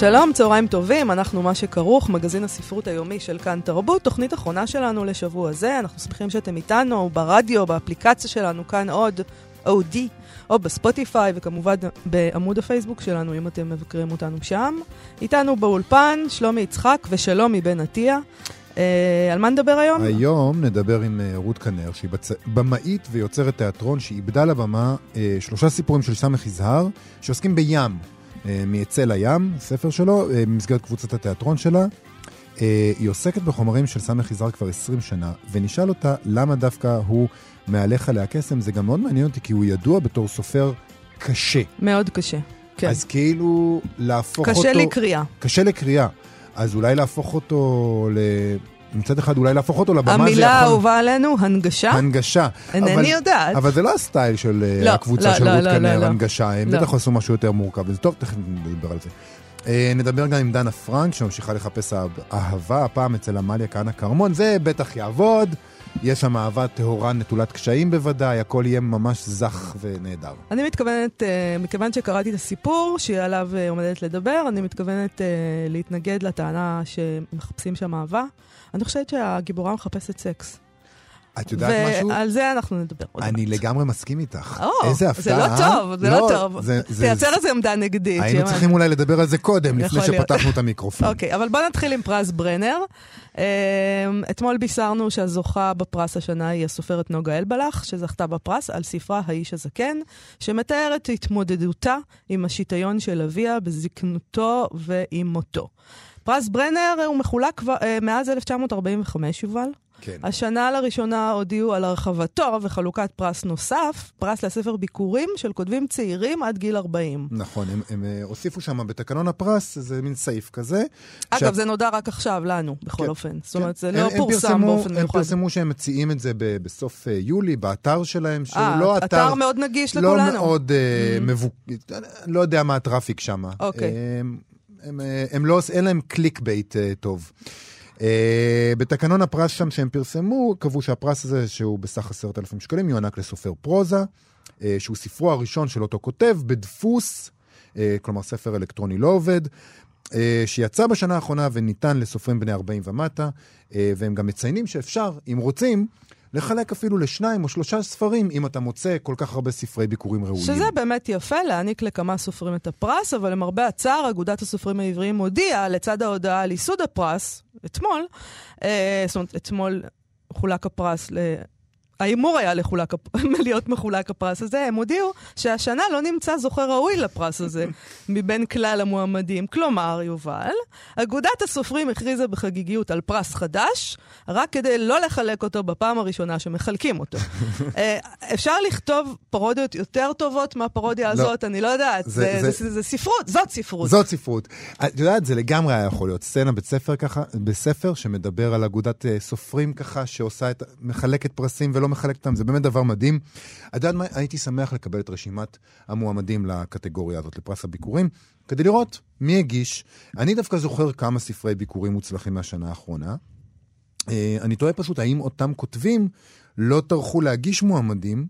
שלום, צהריים טובים, אנחנו מה שכרוך, מגזין הספרות היומי של כאן תרבות, תוכנית אחרונה שלנו לשבוע זה, אנחנו שמחים שאתם איתנו ברדיו, באפליקציה שלנו, כאן עוד, OD, או בספוטיפיי, וכמובן בעמוד הפייסבוק שלנו, אם אתם מבקרים אותנו שם. איתנו באולפן, שלומי יצחק ושלומי בן עטיה. אה, על מה נדבר היום? היום נדבר עם אה, רות כנר, שהיא בצ... במאית ויוצרת תיאטרון, שאיבדה לבמה אה, שלושה סיפורים של סמך יזהר, שעוסקים בים, מאצל הים, ספר שלו, אה, במסגרת קבוצת התיאטרון שלה. אה, היא עוסקת בחומרים של סמך יזהר כבר 20 שנה, ונשאל אותה למה דווקא הוא מהלך עליה קסם. זה גם מאוד מעניין אותי, כי הוא ידוע בתור סופר קשה. מאוד קשה. כן. אז כאילו להפוך קשה אותו... לי קריאה. קשה לקריאה. אז אולי להפוך אותו ל... מצד אחד אולי להפוך אותו לבמה זה יכול... המילה האהובה עלינו, הנגשה? הנגשה. אינני יודעת. אבל זה לא הסטייל של אה, לא, הקבוצה לא, של לא, רות לא, כנר, לא, לא. הנגשה. הם לא. בטח עשו משהו יותר מורכב. וזה טוב, תכף נדבר על זה. אה, נדבר גם עם דנה פרנק, שממשיכה לחפש אהבה, הפעם אצל עמליה כהנא כרמון. זה בטח יעבוד. יש שם אהבה טהורה נטולת קשיים בוודאי, הכל יהיה ממש זך ונהדר. אני מתכוונת, אה, מכיוון שקראתי את הסיפור שעליו עומדת לדבר, אני מתכוונת להתנגד לטענה שמחפשים שם אהבה. אני חושבת שהגיבורה מחפשת סקס. את יודעת משהו? ועל זה אנחנו נדבר עוד אני מעט. לגמרי מסכים איתך. או, איזה זה הפתעה. לא טוב, זה לא טוב. זה- זה- תייצר איזה עמדה נגדית. היינו צריכים אולי לדבר על זה קודם, לפני. שפתחנו את המיקרופון. אוקיי, אבל בוא נתחיל עם פרס ברנר. אמ, אתמול בישרנו שהזוכה בפרס השנה היא הסופרת נוגה אלבלח, שזכתה בפרס על ספרה האיש הזקן, שמתאר את התמודדותה עם השיטיון של אביה בזקנותו ועם מותו. פרס ברנר הוא מחולק אה, מאז 1945, יובל. כן. השנה לראשונה הודיעו על הרחבתו וחלוקת פרס נוסף, פרס לספר ביקורים של כותבים צעירים עד גיל 40. נכון, הם, הם אה, הוסיפו שם בתקנון הפרס איזה מין סעיף כזה. אגב, שאת- זה נודע רק עכשיו, לנו, בכל כן, אופן. זאת אומרת, זה הם- לא הם פורסם פרסמו- באופן הם מיוחד. פרסמו שהם מציעים את זה ב- בסוף אה, יולי, באתר שלהם, שהוא אה, לא אתר... אתר מאוד נגיש לא לכולנו. מאוד אה, Mm. מבוק... לא יודע מה הטראפיק שם. אוקיי. הם, הם, אה, הם לא, אין להם clickbait אה, טוב. אה, בתקנון הפרס שם שהם פרסמו, קבעו שהפרס הזה, שהוא בסך עשרת אלפים שקלים, יוענק לסופר פרוזה, אה, שהוא ספרו הראשון של אותו כותב, בדפוס, אה, כלומר ספר אלקטרוני לא עובד, אה, שיצא בשנה האחרונה וניתן לסופרים בני 40 ומטה, אה, והם גם מציינים שאפשר, אם רוצים, לחלק אפילו לשניים או שלושה ספרים, אם אתה מוצא כל כך הרבה ספרי ביקורים ראויים. שזה באמת יפה, להעניק לכמה סופרים את הפרס, אבל למרבה הצער, אגודת הסופרים העבריים הודיעה, לצד ההודעה על ייסוד הפרס, אתמול, אה, זאת אומרת, אתמול חולק הפרס ל... ההימור היה לחולק, להיות מחולק הפרס הזה, הם הודיעו שהשנה לא נמצא זוכה ראוי לפרס הזה מבין כלל המועמדים. כלומר, יובל, אגודת הסופרים הכריזה בחגיגיות על פרס חדש, רק כדי לא לחלק אותו בפעם הראשונה שמחלקים אותו. אה, אפשר לכתוב פרודיות יותר טובות מהפרודיה לא. הזאת, אני לא יודעת. זה- זה, זה- זה, זה, זה ספרות, זאת ספרות. זאת ספרות. את יודעת, זה לגמרי היה יכול להיות סצנה בית ספר ככה, בספר שמדבר על אגודת אה, סופרים ככה, שעושה את, מחלקת פרסים ולא מחלקת אותם, זה באמת דבר מדהים. את יודעת מה, הייתי שמח לקבל את רשימת המועמדים לקטגוריה הזאת, לפרס הביקורים, כדי לראות מי הגיש. אני דווקא זוכר כמה ספרי ביקורים מוצלחים מהשנה האחרונה. אה, אני תוהה פשוט, האם אותם כותבים לא טרחו להגיש מועמדים,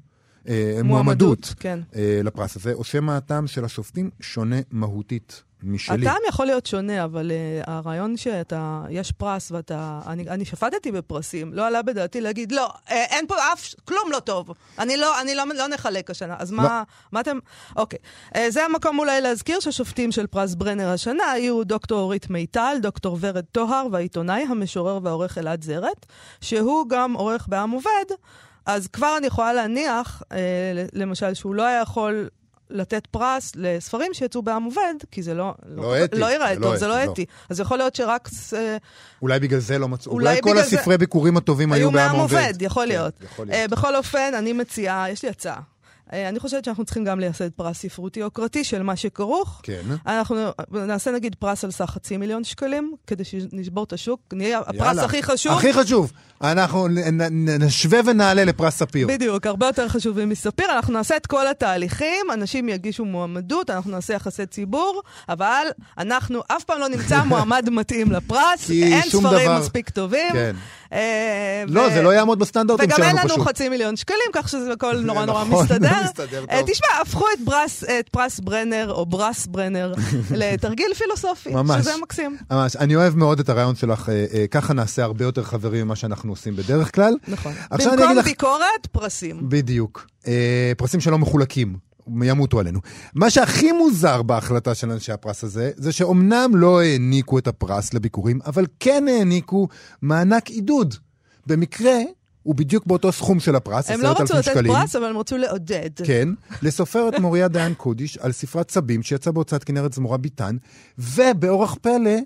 אה, מועמדות כן. אה, לפרס הזה, או שמא הטעם של השופטים שונה מהותית משלי. הטעם יכול להיות שונה, אבל uh, הרעיון שאתה, יש פרס ואתה, אני, אני שפטתי בפרסים, לא עלה בדעתי להגיד, לא, אה, אין פה אף, כלום לא טוב. אני לא, אני לא, לא נחלק השנה. אז מה, לא. מה אתם, אוקיי. אה, זה המקום אולי להזכיר שהשופטים של פרס ברנר השנה היו דוקטור אורית מיטל, דוקטור ורד טוהר והעיתונאי, המשורר והעורך אלעד זרת, שהוא גם עורך בעם עובד, אז כבר אני יכולה להניח, אה, למשל, שהוא לא היה יכול לתת פרס לספרים שיצאו בעם עובד, כי זה לא... לא אתי, לא ייראה זה טוב, לא זה לא אתי, לא. אתי. אז יכול להיות שרק אה, אולי בגלל זה לא מצאו, אולי אולי כל הספרי ביקורים הטובים היו היו בעם מעם עובד. עובד, יכול כן, להיות. יכול אה, להיות. בכל אופן, אני מציעה, יש לי הצעה. אה, אני חושבת שאנחנו צריכים גם לייסד פרס ספרותי יוקרתי של מה שכרוך. כן. אנחנו נעשה נגיד פרס על סך חצי מיליון שקלים, כדי שנשבור את השוק. נהיה הפרס יאללה. הכי חשוב. הכי חשוב. אנחנו נשווה ונעלה לפרס ספיר. בדיוק, הרבה יותר חשובים מספיר. אנחנו נעשה את כל התהליכים, אנשים יגישו מועמדות, אנחנו נעשה יחסי ציבור, אבל אנחנו אף פעם לא נמצא מועמד מתאים לפרס, אין ספרים דבר- מספיק טובים. כן. אה, לא, זה לא יעמוד בסטנדרטים וגם שלנו אין לנו פשוט. חצי מיליון שקלים, כך שזה הכל נורא נורא נכון, מסתדר. מסתדר אה. תשמע, הפכו את פרס- ברנר, או ברס ברנר, לתרגיל פילוסופי. שזה מקסים. ממש, אני אוהב מאוד את הרעיון שלך, אה, ככה נעשה הרבה יותר חברים ממה שאנחנו עושים בדרך כלל. נכון. במקום ביקורת, פרסים. בדיוק. פרסים שלא מחולקים. ימותו עלינו. מה שהכי מוזר בהחלטה של אנשי הפרס הזה, זה שאומנם לא העניקו את הפרס לביקורים, אבל כן העניקו מענק עידוד. במקרה, הוא בדיוק באותו סכום של הפרס, הם לא עשרת רצו אלפים לתת שקלים. פרס, אבל הם רצו לעודד. כן, לסופרת מוריה דיין קודיש על ספרת צבים שיצא בהוצאת כנרת זמורה ביטן, ובאורח פלא,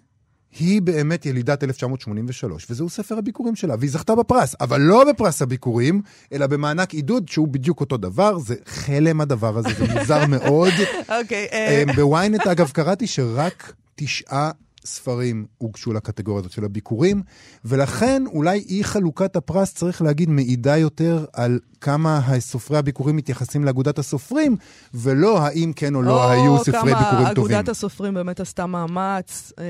היא באמת ילידת 1983, וזהו ספר הביקורים שלה, והיא זכתה בפרס, אבל לא בפרס הביקורים, אלא במענק עידוד, שהוא בדיוק אותו דבר, זה חלם הדבר הזה, זה מוזר מאוד. אוקיי, אה, אה, בוויינט, אגב, קראתי שרק תשעה ספרים הוגשו לקטגוריה הזאת של הביקורים, ולכן אולי אי חלוקת הפרס, צריך להגיד, מעידה יותר על כמה סופרי הביקורים מתייחסים לאגודת הסופרים, ולא האם כן או לא היו ספרי ביקורים כמה טובים. אגודת הסופרים באמת עשתה מאמץ אה,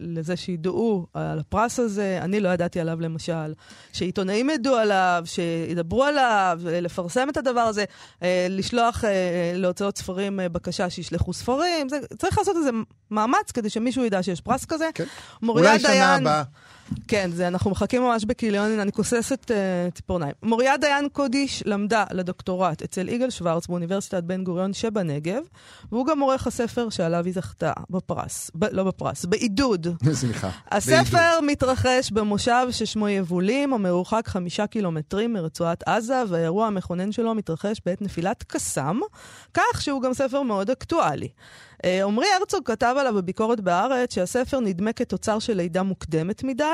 לזה שידעו על הפרס הזה. אני לא ידעתי עליו למשל. שעיתונאים ידעו עליו, שידברו עליו, לפרסם את הדבר הזה, אה, לשלוח אה, להוצאות ספרים אה, בקשה שישלחו ספרים. זה, צריך לעשות איזה מאמץ כדי שמישהו ידע שיש פרס כזה. כן. אולי שנה דיין... הבאה. כן, זה, אנחנו מחכים ממש בכיליון, אני כוססת uh, ציפורניים. מוריה דיין קודיש למדה לדוקטורט אצל יגאל שוורץ באוניברסיטת בן גוריון שבנגב, והוא גם עורך הספר שעליו היא זכתה בפרס, ב, לא בפרס, בעידוד. סליחה. הספר מתרחש במושב ששמו יבולים, המרוחק חמישה קילומטרים מרצועת עזה, והאירוע המכונן שלו מתרחש בעת נפילת קסאם, כך שהוא גם ספר מאוד אקטואלי. אה, עמרי הרצוג כתב עליו בביקורת בהארץ שהספר נדמה כתוצר של לידה מוקדמת מדי.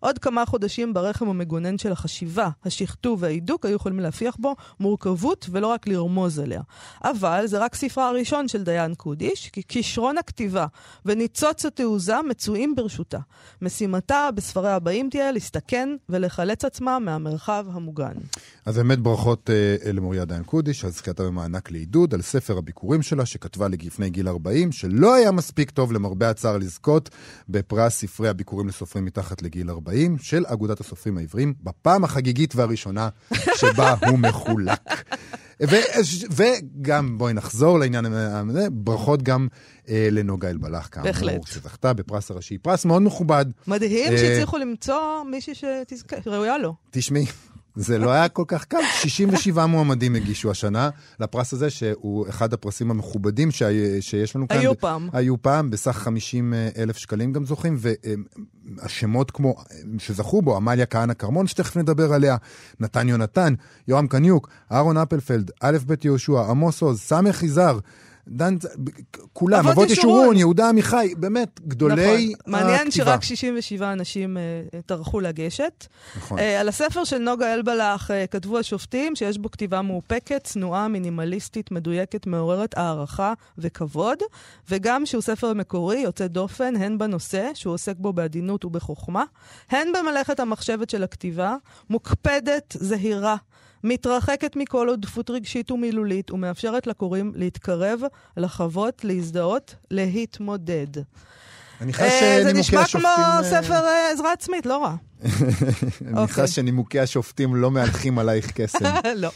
עוד כמה חודשים ברחם המגונן של החשיבה, השכתוב וההידוק היו יכולים להפיח בו מורכבות ולא רק לרמוז עליה. אבל זה רק ספרה הראשון של דיין קודיש, כי כישרון הכתיבה וניצוץ התעוזה מצויים ברשותה. משימתה בספריה הבאים תהיה להסתכן ולחלץ עצמה מהמרחב המוגן. אז באמת ברכות אה, למוריה דיין קודיש, על זכייתה במענק לעידוד, על ספר הביקורים שלה, שכתבה לפני גיל 40, שלא היה מספיק טוב למרבה הצער לזכות בפרס ספרי הביקורים לסופרים מתחת לגיל 40, של אגודת הסופרים העבריים, בפעם החגיגית והראשונה שבה הוא מחולק. ו- וגם, בואי נחזור לעניין הזה, ברכות גם אה, לנוגה אלבלח, כאמור, בהחלט. שזכתה בפרס הראשי. פרס מאוד מכובד. מדהים אה, שהצליחו למצוא מישהי שתזכה, שראויה לו. תשמעי, זה לא היה כל כך קל. 67 מועמדים הגישו השנה לפרס הזה, שהוא אחד הפרסים המכובדים שהי- שיש לנו כאן. היו פעם. היו פעם, בסך 50 אלף שקלים גם זוכים, והשמות כמו, שזכו בו, עמליה כהנא כרמון, שתכף נדבר עליה, נתן יונתן, יורם קניוק, אהרון אפלפלד, א' ב' יהושע, עמוס עוז, סמך יזהר. דן, כולם, אבות ישורון. יהודה עמיחי, באמת, גדולי נכון. מעניין הכתיבה. שרק 67 אנשים uh, טרחו לגשת. נכון. Uh, על הספר של נוגה אלבלח uh, כתבו השופטים שיש בו כתיבה מאופקת, צנועה, מינימליסטית, מדויקת, מעוררת הערכה וכבוד, וגם שהוא ספר מקורי, יוצא דופן, הן בנושא, שהוא עוסק בו בעדינות ובחוכמה, הן במלאכת המחשבת של הכתיבה, מוקפדת, זהירה. מתרחקת מכל עודפות רגשית ומילולית ומאפשרת לקוראים להתקרב, לחוות, להזדהות, להתמודד. אני חש אה, זה שנימוקי נשמע השופטים... כמו אה, ספר אה, עזרה עצמית, לא רע. אני אוקיי. חש שנימוקי השופטים לא מהלכים עלייך קסם. לא.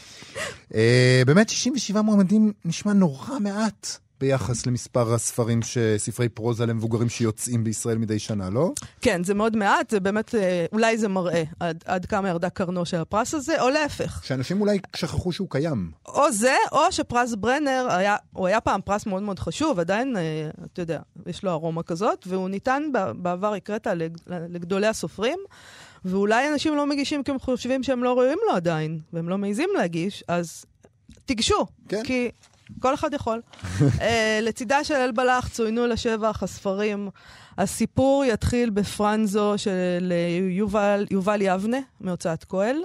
באמת 67 מועמדים נשמע נורא מעט ביחס למספר הספרים, ש- ספרי פרוזה למבוגרים שיוצאים בישראל מדי שנה, לא? כן, זה מאוד מעט, זה באמת, אה, אולי זה מראה עד, עד כמה ירדה קרנו של הפרס הזה, או להפך. שאנשים אולי שכחו שהוא קיים. או זה, או שפרס ברנר, היה, הוא היה פעם פרס מאוד מאוד חשוב, עדיין, אה, אתה יודע, יש לו ארומה כזאת, והוא ניתן בעבר, הקראת, לג- לגדולי הסופרים, ואולי אנשים לא מגישים כי הם חושבים שהם לא ראויים לו עדיין, והם לא מעיזים להגיש, אז תיגשו, כן. כי כל אחד יכול. uh, לצידה של אלבלח צוינו לשבח הספרים הסיפור יתחיל בפרנזו של יובל, יובל יבנה מהוצאת קהל,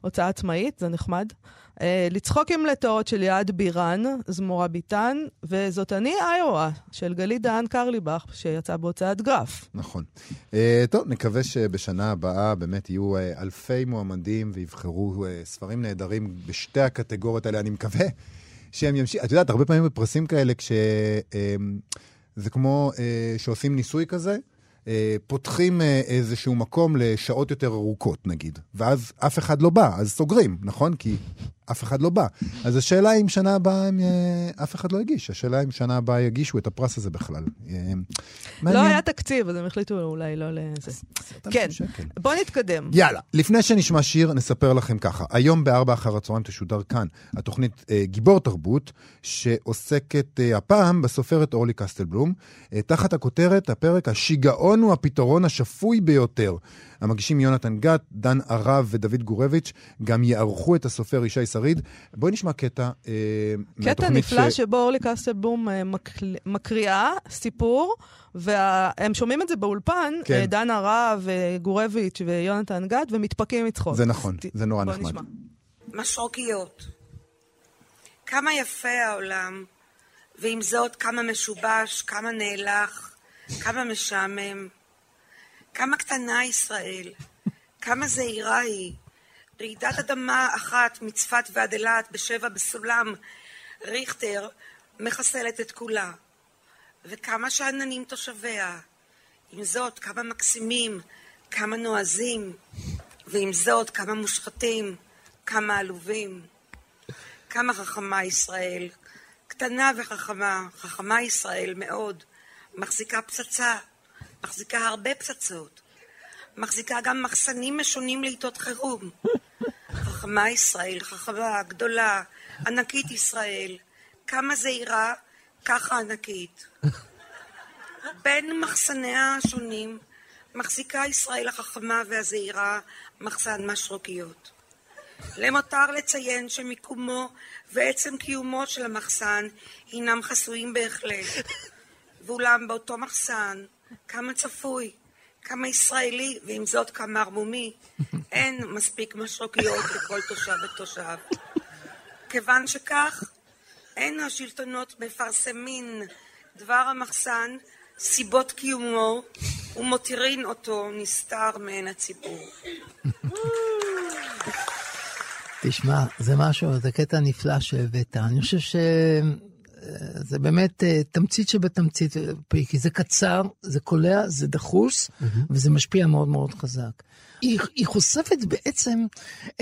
הוצאה עצמאית, זה נחמד. אה, לצחוק עם לטאות של יעד בירן, זמורה ביטן, וזאת אני איואה, של גלית דהן קרליבך, שיצא בהוצאת גרף. נכון. Uh, טוב, נקווה שבשנה הבאה באמת יהיו uh, אלפי מועמדים ויבחרו uh, ספרים נהדרים בשתי הקטגוריות האלה. אני מקווה שהם ימשיכו. את יודעת, הרבה פעמים בפרסים כאלה, כש... Uh, זה כמו uh, שעושים ניסוי כזה, אה, פותחים אה, איזשהו מקום לשעות יותר ארוכות, נגיד, ואז אף אחד לא בא, אז סוגרים, נכון? כי אף אחד לא בא. אז השאלה אם שנה הבאה הם, אה, אף אחד לא הגיש, השאלה אם שנה הבאה יגישו את הפרס הזה בכלל. לא היה תקציב, אז הם החליטו אולי לא לזה. כן, בוא נתקדם. יאללה, לפני שנשמע שיר, נספר לכם ככה. היום בארבע אחר הצהריים תשודר כאן התוכנית גיבור תרבות, שעוסקת הפעם בסופרת אורלי קסטלבלום, תחת הכותרת, הפרק השיגעון הוא הפתרון השפוי ביותר. המגישים יונתן גת, דן ערב ודוד גורביץ' גם יערכו את הסופר ישי שריד. בואי נשמע קטע אה, קטע נפלא ש... שבו אורלי קסטלבום אה, מקל... מקריאה סיפור, והם שומעים את זה באולפן, כן. אה, דן ערב, גורביץ' ויונתן גת, ומתפקים מצחוק. זה נכון, ת... זה נורא נחמד. משרוקיות. כמה יפה העולם, ועם זאת כמה משובש, כמה נאלח. כמה משעמם, כמה קטנה ישראל, כמה זהירה היא. רעידת אדמה אחת מצפת ועד אילת בשבע בסולם ריכטר מחסלת את כולה. וכמה שאננים תושביה. עם זאת, כמה מקסימים, כמה נועזים, ועם זאת, כמה מושחתים, כמה עלובים. כמה חכמה ישראל. קטנה וחכמה, חכמה ישראל מאוד. מחזיקה פצצה, מחזיקה הרבה פצצות, מחזיקה גם מחסנים משונים לעיתות חירום. חכמה ישראל, חכמה גדולה, ענקית ישראל, כמה זהירה, ככה ענקית. בין מחסניה השונים מחזיקה ישראל החכמה והזהירה מחסן משרוקיות. למותר לציין שמיקומו ועצם קיומו של המחסן הינם חסויים בהחלט. ואולם באותו מחסן, כמה צפוי, כמה ישראלי, ועם זאת כמה ערמומי, אין מספיק משרוקיות לכל תושב ותושב. כיוון שכך, אין השלטונות מפרסמין דבר המחסן, סיבות קיומו, ומותירין אותו נסתר מעין הציבור. תשמע, זה משהו, זה קטע נפלא שהבאת. אני חושב ש... זה באמת אה, תמצית שבתמצית, כי זה קצר, זה קולע, זה דחוס, mm-hmm. וזה משפיע מאוד מאוד חזק. היא, היא חושפת בעצם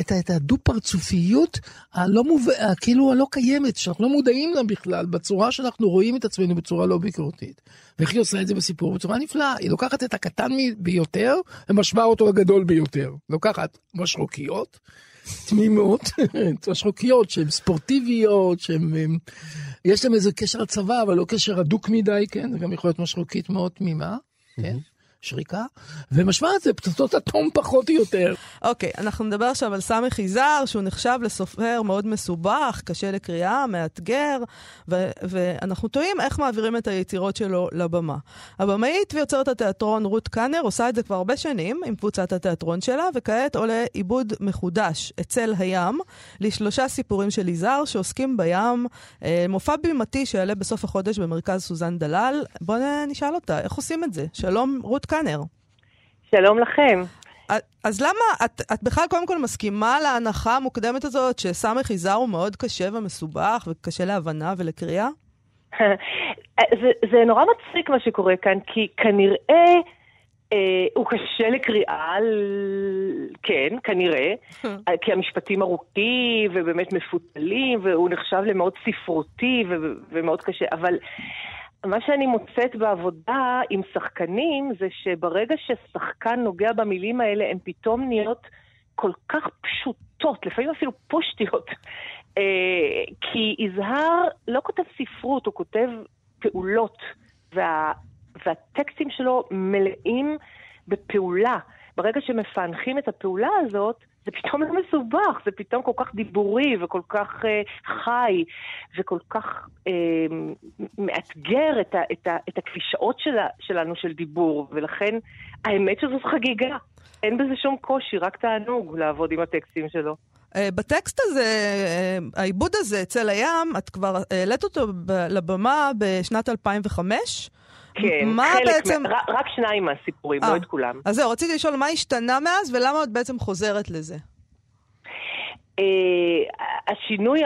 את, את הדו-פרצופיות הלא מוב... כאילו הלא קיימת, שאנחנו לא מודעים לה בכלל, בצורה שאנחנו רואים את עצמנו בצורה לא ביקורתית. ואיך היא עושה את זה בסיפור? בצורה נפלאה. היא לוקחת את הקטן ביותר ומשווה אותו לגדול ביותר. לוקחת משרוקיות. תמימות, משרוקיות שהן ספורטיביות, שהן... יש להן איזה קשר לצבא, אבל לא קשר הדוק מדי, כן? זה גם יכול להיות משרוקית מאוד תמימה, כן? שריקה, ומשמע את זה פצצות אטום פחות או יותר. אוקיי, okay, אנחנו נדבר עכשיו על סמך יזהר, שהוא נחשב לסופר מאוד מסובך, קשה לקריאה, מאתגר, ו- ואנחנו תוהים איך מעבירים את היצירות שלו לבמה. הבמאית ויוצרת התיאטרון רות קאנר עושה את זה כבר הרבה שנים עם קבוצת התיאטרון שלה, וכעת עולה עיבוד מחודש, אצל הים, לשלושה סיפורים של יזהר שעוסקים בים, אה, מופע בימתי שיעלה בסוף החודש במרכז סוזן דלל. בואו נשאל אותה, איך עושים את זה? שלום, רות קאנר. שלום לכם. אז למה, את, את בכלל קודם כל מסכימה להנחה המוקדמת הזאת שסמך יזהר הוא מאוד קשה ומסובך וקשה להבנה ולקריאה? זה, זה נורא מצחיק מה שקורה כאן, כי כנראה אה, הוא קשה לקריאה, כן, כנראה, כי המשפטים ארוכים ובאמת מפותלים, והוא נחשב למאוד ספרותי ומאוד קשה, אבל מה שאני מוצאת בעבודה עם שחקנים זה שברגע ששחקן נוגע במילים האלה, הן פתאום נהיות כל כך פשוטות, לפעמים אפילו פושטיות. אה, כי יזהר לא כותב ספרות, הוא כותב פעולות, וה, והטקסטים שלו מלאים בפעולה. ברגע שמפענחים את הפעולה הזאת, זה פתאום לא מסובך, זה פתאום כל כך דיבורי וכל כך uh, חי וכל כך uh, מאתגר את, ה, את, ה, את הקלישאות שלה, שלנו של דיבור, ולכן האמת שזאת חגיגה. אין בזה שום קושי, רק תענוג לעבוד עם הטקסטים שלו. Uh, בטקסט הזה, uh, העיבוד הזה, צל הים, את כבר העלית אותו לבמה בשנת 2005. כן, מה חלק, בעצם... רק, רק שניים מהסיפורים, לא את כולם. אז זהו, רציתי לשאול מה השתנה מאז ולמה את בעצם חוזרת לזה. Uh, השינוי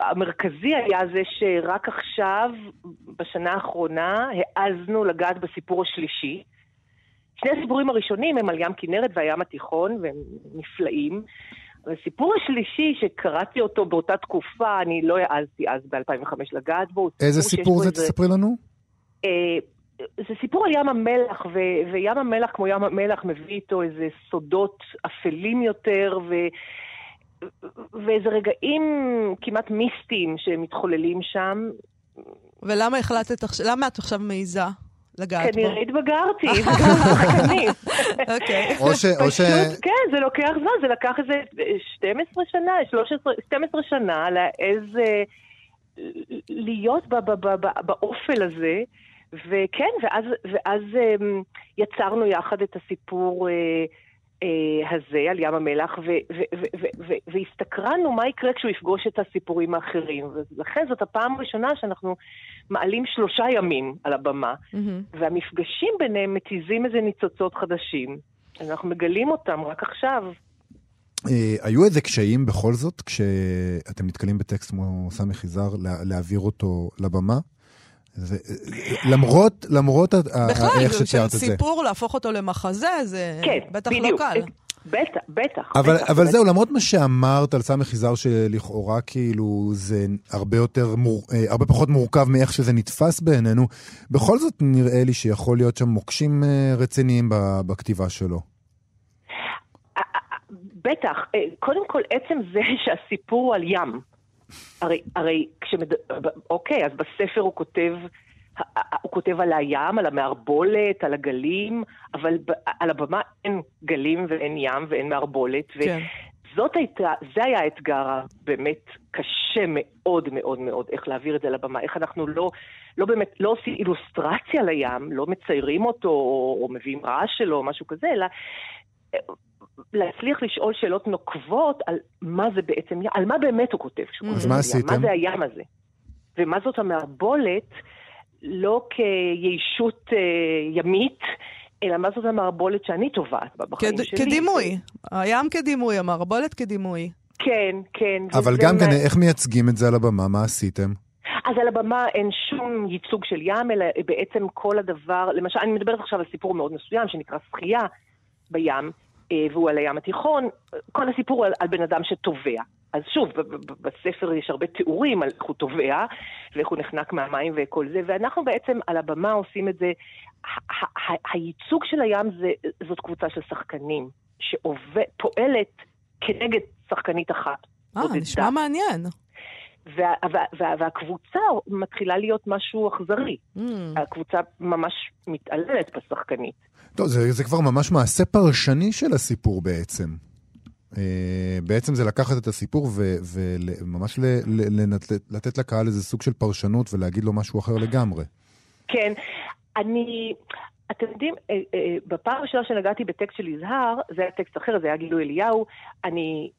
המרכזי היה זה שרק עכשיו, בשנה האחרונה, העזנו לגעת בסיפור השלישי. שני הסיפורים הראשונים הם על ים כנרת והים התיכון, והם נפלאים. הסיפור השלישי, שקראתי אותו באותה תקופה, אני לא העזתי אז ב-2005 לגעת בו. איזה סיפור זה? תספרי לנו. Uh, זה סיפור על ים המלח, ו- וים המלח, כמו ים המלח, מביא איתו איזה סודות אפלים יותר, ו- ואיזה רגעים כמעט מיסטיים שמתחוללים שם. ולמה החלטת, למה את עכשיו מעיזה? לגעת בו. כנראה התבגרתי, אוקיי. או ש... כן, זה לוקח זמן, זה לקח איזה 12 שנה, 13, 12 שנה להעז להיות באופל הזה. וכן, ואז, ואז um, יצרנו יחד את הסיפור uh, uh, הזה על ים המלח, והסתקרנו מה יקרה כשהוא יפגוש את הסיפורים האחרים. ולכן זאת הפעם הראשונה שאנחנו מעלים שלושה ימים על הבמה, mm-hmm. והמפגשים ביניהם מתיזים איזה ניצוצות חדשים. אנחנו מגלים אותם רק עכשיו. Uh, היו איזה קשיים בכל זאת, כשאתם נתקלים בטקסט כמו סמי חיזר, להעביר אותו לבמה? זה, למרות, למרות בכלל, איך שציירת את זה. בכלל, סיפור, להפוך אותו למחזה, זה כן, בטח בדיוק. לא קל. בטח, בטח. אבל, בטח, אבל בטח. זהו, למרות מה שאמרת על סמי חיזר, שלכאורה כאילו זה הרבה יותר, מור, אה, הרבה פחות מורכב מאיך שזה נתפס בעינינו, בכל זאת נראה לי שיכול להיות שם מוקשים אה, רציניים בכתיבה שלו. בטח. אה, קודם כל, עצם זה שהסיפור הוא על ים. הרי, הרי כשמד... אוקיי, אז בספר הוא כותב, הוא כותב על הים, על המערבולת, על הגלים, אבל על הבמה אין גלים ואין ים ואין מערבולת. כן. וזאת הייתה, זה היה האתגר הבאמת קשה מאוד מאוד מאוד, איך להעביר את זה לבמה, איך אנחנו לא, לא באמת, לא עושים אילוסטרציה לים, לא מציירים אותו או, או מביאים רעש שלו או משהו כזה, אלא להצליח לשאול שאלות נוקבות על מה זה בעצם, על מה באמת הוא כותב כשהוא כותב. אז מה עשיתם? מה זה הים הזה? ומה זאת המערבולת, לא כישות אה, ימית, אלא מה זאת המערבולת שאני טובעת בה בחיים כד, שלי. כדימוי. הים כדימוי, המערבולת כדימוי. כן, כן. אבל גם כן, מה... איך מייצגים את זה על הבמה? מה עשיתם? אז על הבמה אין שום ייצוג של ים, אלא בעצם כל הדבר, למשל, אני מדברת עכשיו על סיפור מאוד מסוים שנקרא שחייה בים, והוא על הים התיכון, כל הסיפור על, על בן אדם שטובע. אז שוב, בספר יש הרבה תיאורים על איך הוא טובע, ואיך הוא נחנק מהמים וכל זה, ואנחנו בעצם על הבמה עושים את זה. הייצוג של הים זה, זאת קבוצה של שחקנים, שפועלת כנגד שחקנית אחת. אה, נשמע מעניין. וה, וה, וה, והקבוצה מתחילה להיות משהו אכזרי. Mm. הקבוצה ממש מתעללת בשחקנית. טוב, זה, זה כבר ממש מעשה פרשני של הסיפור בעצם. Uh, בעצם זה לקחת את הסיפור וממש לתת לקהל איזה סוג של פרשנות ולהגיד לו משהו אחר לגמרי. כן, אני... אתם יודעים, אה, אה, בפעם הראשונה שנגעתי בטקסט של יזהר, זה היה טקסט אחר, זה היה גילוי אליהו, אני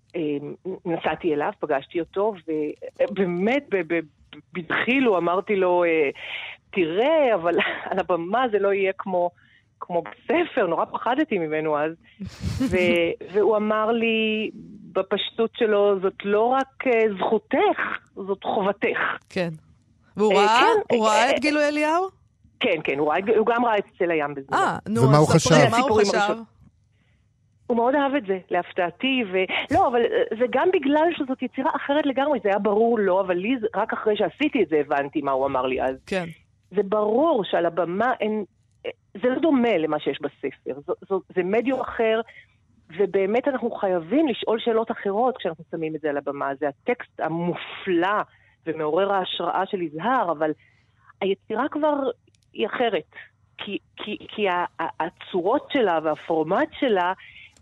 נסעתי אליו, פגשתי אותו, ובאמת בדחילו אמרתי לו, תראה, אבל על הבמה זה לא יהיה כמו... כמו בספר, נורא פחדתי ממנו אז. ו- והוא אמר לי בפשטות שלו, זאת לא רק זכותך, זאת חובתך. כן. והוא ראה, כן, הוא ראה את גילוי אליהו? כן, כן, הוא, ראה, הוא גם ראה את צל הים בזמן. אה, נו, ומה הוא חשב? מה הוא חשב? הוא מאוד אהב את זה, להפתעתי, ו... לא, אבל זה גם בגלל שזאת יצירה אחרת לגמרי, זה היה ברור לו, אבל לי, רק אחרי שעשיתי את זה הבנתי מה הוא אמר לי אז. כן. זה ברור שעל הבמה אין... זה לא דומה למה שיש בספר, זו, זו, זה מדיום אחר, ובאמת אנחנו חייבים לשאול שאלות אחרות כשאנחנו שמים את זה על הבמה. זה הטקסט המופלא ומעורר ההשראה של יזהר, אבל היצירה כבר היא אחרת. כי, כי, כי הצורות שלה והפורמט שלה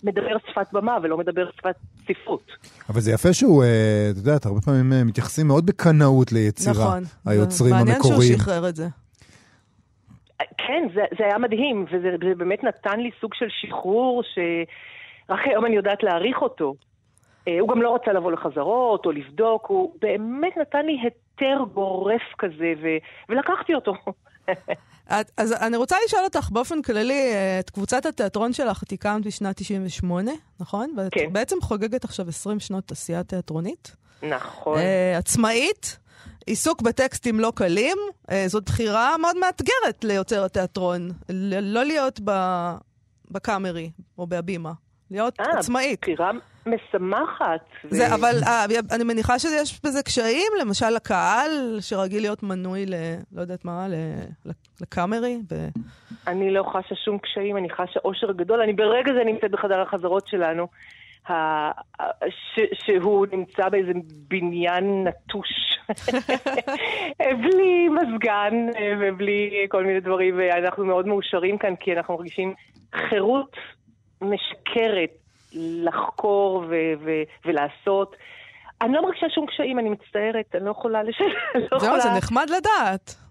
מדבר שפת במה ולא מדבר שפת ספרות. אבל זה יפה שהוא, אה, את יודעת, הרבה פעמים אה, מתייחסים מאוד בקנאות ליצירה. נכון. היוצרים מעניין המקוריים. שהוא שחרר את זה. כן, זה, זה היה מדהים, וזה זה באמת נתן לי סוג של שחרור שרק היום אני יודעת להעריך אותו. אה, הוא גם לא רצה לבוא לחזרות או לבדוק, הוא באמת נתן לי היתר גורף כזה, ו, ולקחתי אותו. את, אז אני רוצה לשאול אותך באופן כללי, אה, את קבוצת התיאטרון שלך, את הקמת בשנת 98, נכון? ואת כן. בעצם חוגגת עכשיו 20 שנות עשייה תיאטרונית. נכון. אה, עצמאית, עיסוק בטקסטים לא קלים, אה, זאת בחירה מאוד מאתגרת ליוצר התיאטרון. לא להיות ב- בקאמרי או בהבימה, להיות אה, עצמאית. בחירה משמחת. ו- זה, אבל אה, אני מניחה שיש בזה קשיים, למשל לקהל שרגיל להיות מנוי ל... לא יודעת מה, ל, לקאמרי. ו... אני לא חשה שום קשיים, אני חשה אושר גדול. אני ברגע זה נמצאת בחדר החזרות שלנו, ש- שהוא נמצא באיזה בניין נטוש, בלי מזגן ובלי כל מיני דברים, ואנחנו מאוד מאושרים כאן כי אנחנו מרגישים חירות משקרת לחקור ו- ו- ולעשות. אני לא מרגישה שום קשיים, אני מצטערת, אני לא יכולה לש... לא זהו, זה נחמד לדעת.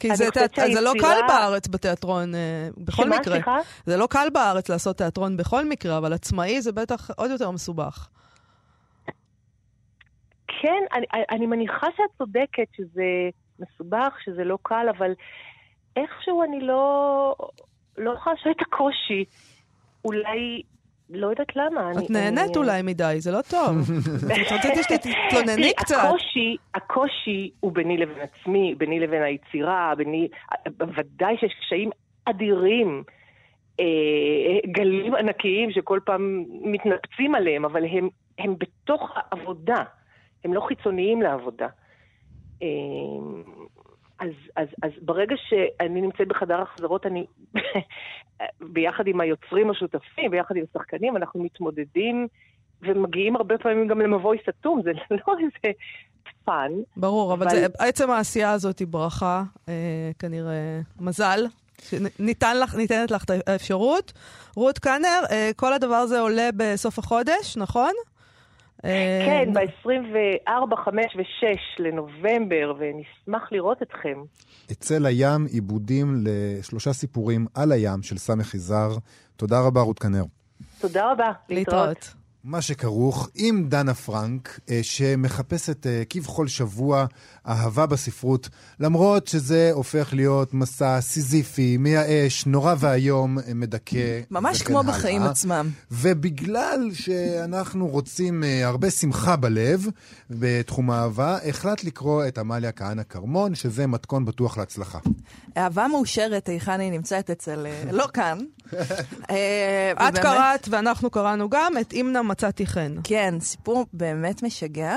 כי זה, תיאט- זה לא קל בארץ בתיאטרון, אה, בכל שמה, מקרה. סליחה? זה לא קל בארץ לעשות תיאטרון בכל מקרה, אבל עצמאי זה בטח עוד יותר מסובך. כן, אני, אני מניחה שאת צודקת שזה מסובך, שזה לא קל, אבל איכשהו אני לא, לא חשה את הקושי. אולי, לא יודעת למה. את אני, נהנית אני, אולי מדי, זה לא טוב. אז רציתי שתתלונני קצת. הקושי, הקושי הוא ביני לבין עצמי, ביני לבין היצירה, ביני... ודאי שיש קשיים אדירים. אה, גלים ענקיים שכל פעם מתנפצים עליהם, אבל הם, הם בתוך העבודה, הם לא חיצוניים לעבודה. אה, אז, אז, אז ברגע שאני נמצאת בחדר החזרות, אני ביחד עם היוצרים השותפים, ביחד עם השחקנים, אנחנו מתמודדים ומגיעים הרבה פעמים גם למבוי סתום, זה לא איזה fun. ברור, אבל אבל- זה- עצם העשייה הזאת היא ברכה, אה, כנראה מזל. שניתן לך, ניתנת לך את האפשרות. רות קאנר, אה, כל הדבר הזה עולה בסוף החודש, נכון? אה, כן, ב-24, 5 ו-6 לנובמבר, ונשמח לראות אתכם. אצל הים עיבודים לשלושה סיפורים על הים של סמך יזהר. תודה רבה, רות כנר. תודה רבה, להתראות. להתראות. מה שכרוך עם דנה פרנק, אה, שמחפשת אה, כבכל שבוע אהבה בספרות, למרות שזה הופך להיות מסע סיזיפי, מייאש, נורא ואיום, אה, מדכא. ממש כמו הלאה. בחיים עצמם. ובגלל שאנחנו רוצים הרבה שמחה בלב בתחום האהבה, החלט לקרוא את עמליה כהנא כרמון, שזה מתכון בטוח להצלחה. אהבה מאושרת, היכן היא נמצאת אצל... לא כאן. את קראת ואנחנו קראנו גם את אימנה מצאתי חן. כן, סיפור באמת משגע.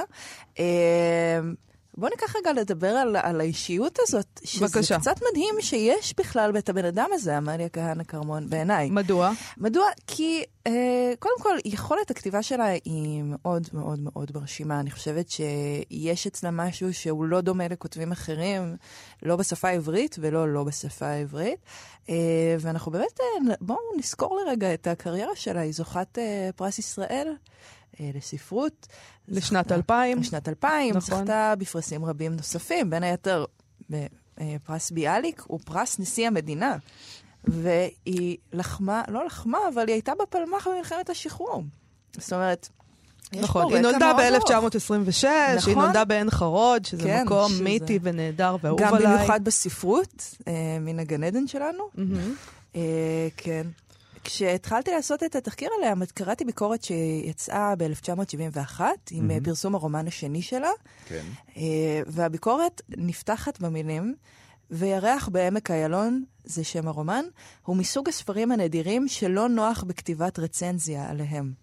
בואו ניקח רגע לדבר על, על האישיות הזאת. שזה בבקשה. קצת מדהים שיש בכלל את הבן אדם הזה, עמליה כהנא כרמון, בעיניי. מדוע? מדוע? כי אה, קודם כל, יכולת הכתיבה שלה היא מאוד מאוד מאוד מרשימה. אני חושבת שיש אצלה משהו שהוא לא דומה לכותבים אחרים, לא בשפה העברית ולא לא בשפה העברית. אה, ואנחנו באמת, אה, בואו נזכור לרגע את הקריירה שלה. היא זוכת אה, פרס ישראל. אה, לספרות. לשנת זכתה- 2000. לשנת 2000, נכון. זכתה בפרסים רבים נוספים, בין היתר בפרס ביאליק ופרס נשיא המדינה. והיא לחמה, לא לחמה, אבל היא הייתה בפלמ"ח במלחמת השחרור. זאת אומרת, נכון, היא נולדה מאוד ארוך. ב-1926, היא נכון. נולדה בעין חרוד, שזה כן, מקום שזה- מיתי ונהדר ואהוב גם עליי. במיוחד בספרות, אה, מן הגן עדן שלנו. מהמם. אה, כן. כשהתחלתי לעשות את התחקיר עליה, קראתי ביקורת שיצאה ב-1971, עם אה, פרסום הרומן השני שלה, כן. אה, והביקורת נפתחת במילים, וירח בעמק איילון, זה שם הרומן, הוא מסוג הספרים הנדירים שלא נוח בכתיבת רצנזיה עליהם.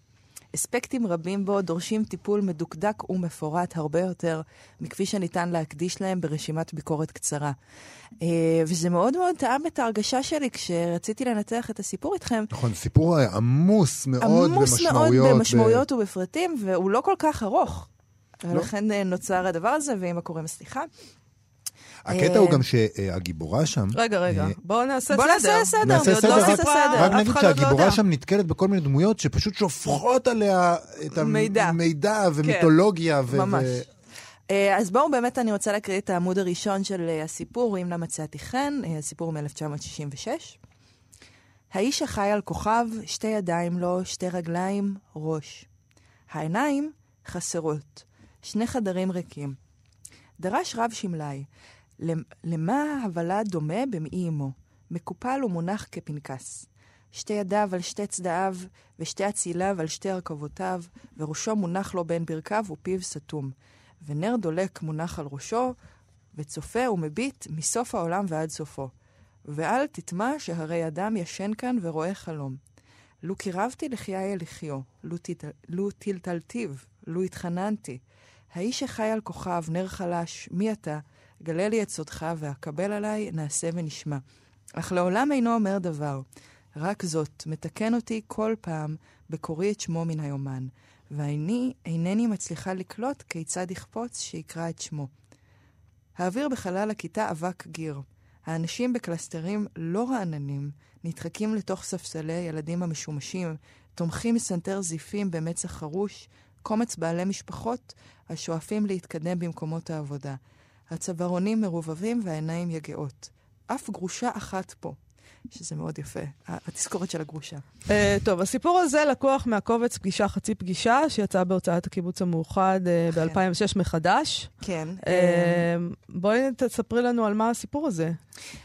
אספקטים רבים בו דורשים טיפול מדוקדק ומפורט הרבה יותר מכפי שניתן להקדיש להם ברשימת ביקורת קצרה. אה, וזה מאוד מאוד טעם את ההרגשה שלי כשרציתי לנתח את הסיפור איתכם. נכון, סיפור עמוס מאוד עמוס מאוד במשמעויות. במשמעויות ובפרטים, והוא לא כל כך ארוך. לא. ולכן אה, נוצר הדבר הזה, ואמא קוראים סליחה. הקטע הוא גם שהגיבורה שם... רגע, רגע, אה, בואו נעשה בוא סדר. נעשה סדר, נעשה אני עוד לא סדר, עשיתי רק- סדר, רק נגיד לא שהגיבורה. שם נתקלת בכל מיני דמויות שפשוט שופכות עליה את מידע. המידע ומיתולוגיה. ו- ממש. ו- אה, אז בואו באמת, אני רוצה להקריא את העמוד הראשון של אה, הסיפור, אם לא מצאתי חן, אה, הסיפור מ-1966. האיש החי על כוכב, שתי ידיים לו, שתי רגליים, ראש. העיניים חסרות, שני חדרים ריקים. דרש רב שמלאי, למה הוולד דומה במעי אמו? מקופל ומונח כפנקס. שתי ידיו על שתי צדעיו, ושתי אציליו על שתי הרכבותיו, וראשו מונח לו בין ברכיו ופיו סתום. ונר דולק מונח על ראשו, וצופה ומביט מסוף העולם ועד סופו. ואל תטמע שהרי אדם ישן כאן ורואה חלום. לו קירבתי לחיי לחיו, לו טלטלתיו, לו התחננתי. האיש שחי על כוכב, נר חלש, מי אתה? גלה לי את סודך והקבל עליי, נעשה ונשמע. אך לעולם אינו אומר דבר. רק זאת, מתקן אותי כל פעם בקורי את שמו מן היומן. ואני אינני מצליחה לקלוט כיצד יכפוץ שיקרא את שמו. האוויר בחלל הכיתה אבק גיר. האנשים בקלסטרים לא רעננים נדחקים לתוך ספסלי ילדים המשומשים, תומכים מסנטר זיפים במצח חרוש, קומץ בעלי משפחות השואפים להתקדם במקומות העבודה. הצווארונים מרובבים והעיניים יגעות. אף גרושה אחת פה, שזה מאוד יפה, התזכורת של הגרושה. אה, טוב, הסיפור הזה לקוח מהקובץ פגישה חצי פגישה, שיצא בהוצאת הקיבוץ המאוחד אה, אכן. ב-2006 מחדש. כן. אה, בואי תספרי לנו על מה הסיפור הזה.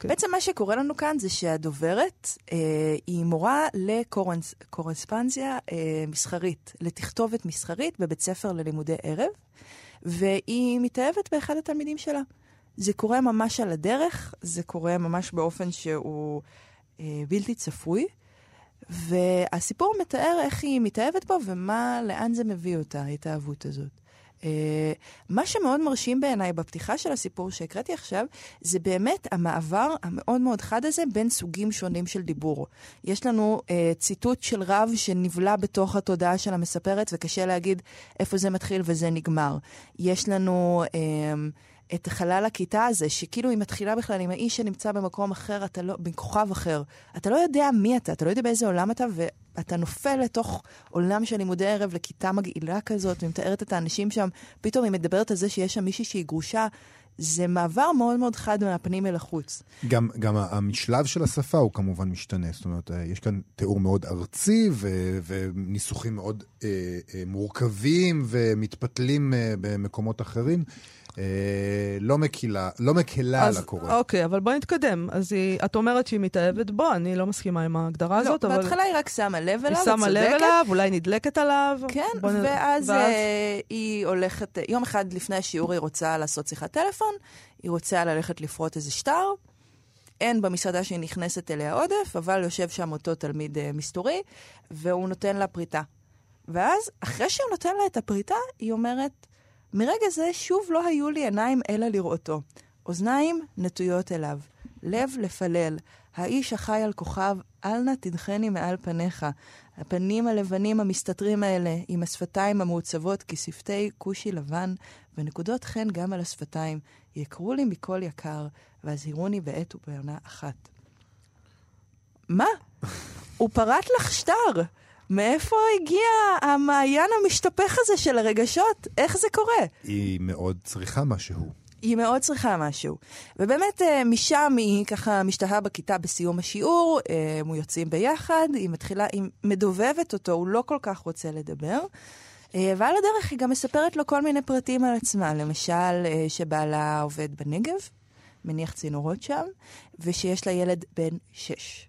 בעצם מה שקורה לנו כאן זה שהדוברת אה, היא מורה לקורספנזיה אה, מסחרית, לתכתובת מסחרית בבית ספר ללימודי ערב, והיא מתאהבת באחד התלמידים שלה. זה קורה ממש על הדרך, זה קורה ממש באופן שהוא אה, בלתי צפוי, והסיפור מתאר איך היא מתאהבת בו ומה, לאן זה מביא אותה, ההתאהבות הזאת. Uh, מה שמאוד מרשים בעיניי בפתיחה של הסיפור שהקראתי עכשיו, זה באמת המעבר המאוד מאוד חד הזה בין סוגים שונים של דיבור. יש לנו uh, ציטוט של רב שנבלע בתוך התודעה של המספרת, וקשה להגיד איפה זה מתחיל וזה נגמר. יש לנו... Uh, את חלל הכיתה הזה, שכאילו היא מתחילה בכלל עם האיש שנמצא במקום אחר, אתה לא, בכוכב אחר. אתה לא יודע מי אתה, אתה לא יודע באיזה עולם אתה, ואתה נופל לתוך עולם של לימודי ערב לכיתה מגעילה כזאת, ומתארת את האנשים שם, פתאום היא מדברת על זה שיש שם מישהי שהיא גרושה. זה מעבר מאוד מאוד חד מהפנים אל החוץ. גם, גם המשלב של השפה הוא כמובן משתנה, זאת אומרת, אה, יש כאן תיאור מאוד ארצי ו, וניסוחים מאוד אה, אה, מורכבים ומתפתלים אה, במקומות אחרים. אה, לא מקלה, לא מקלה על הקורא. אוקיי, אבל בואי נתקדם. אז היא, את אומרת שהיא מתאהבת בו, אני לא מסכימה עם ההגדרה לא, הזאת, אבל... בהתחלה היא רק שמה לב אליו, היא שמה לב. אליו, אולי נדלקת עליו. כן, בוא נ- ואז אה, היא הולכת, אה, יום אחד לפני השיעור היא רוצה לעשות שיחת טלפון, היא רוצה ללכת לפרוט איזה שטר. אין במסעדה שהיא נכנסת אליה עודף, אבל יושב שם אותו תלמיד אה, מסתורי, והוא נותן לה פריטה. ואז, אחרי שהוא נותן לה את הפריטה, היא אומרת, מרגע זה שוב לא היו לי עיניים אלא לראותו. אוזניים נטויות אליו, לב לפלל. האיש החי על כוכב, אל נא תדחני מעל פניך. הפנים הלבנים המסתתרים האלה, עם השפתיים המעוצבות כשפתי כושי לבן, ונקודות חן גם על השפתיים, יקרו לי מכל יקר, והזהירוני בעת ובעונה אחת. מה? הוא פרט לך שטר. מאיפה הגיע המעיין המשתפך הזה של הרגשות? איך זה קורה? היא מאוד צריכה משהו. היא מאוד צריכה משהו. ובאמת, אה, משם היא ככה משתהה בכיתה בסיום השיעור, אה, הם יוצאים ביחד, היא מתחילה, היא מדובבת אותו, הוא לא כל כך רוצה לדבר. אה, ועל הדרך היא גם מספרת לו כל מיני פרטים על עצמה, למשל שבעלה עובד בנגב, מניח צינורות שם, ושיש לה ילד בן שש.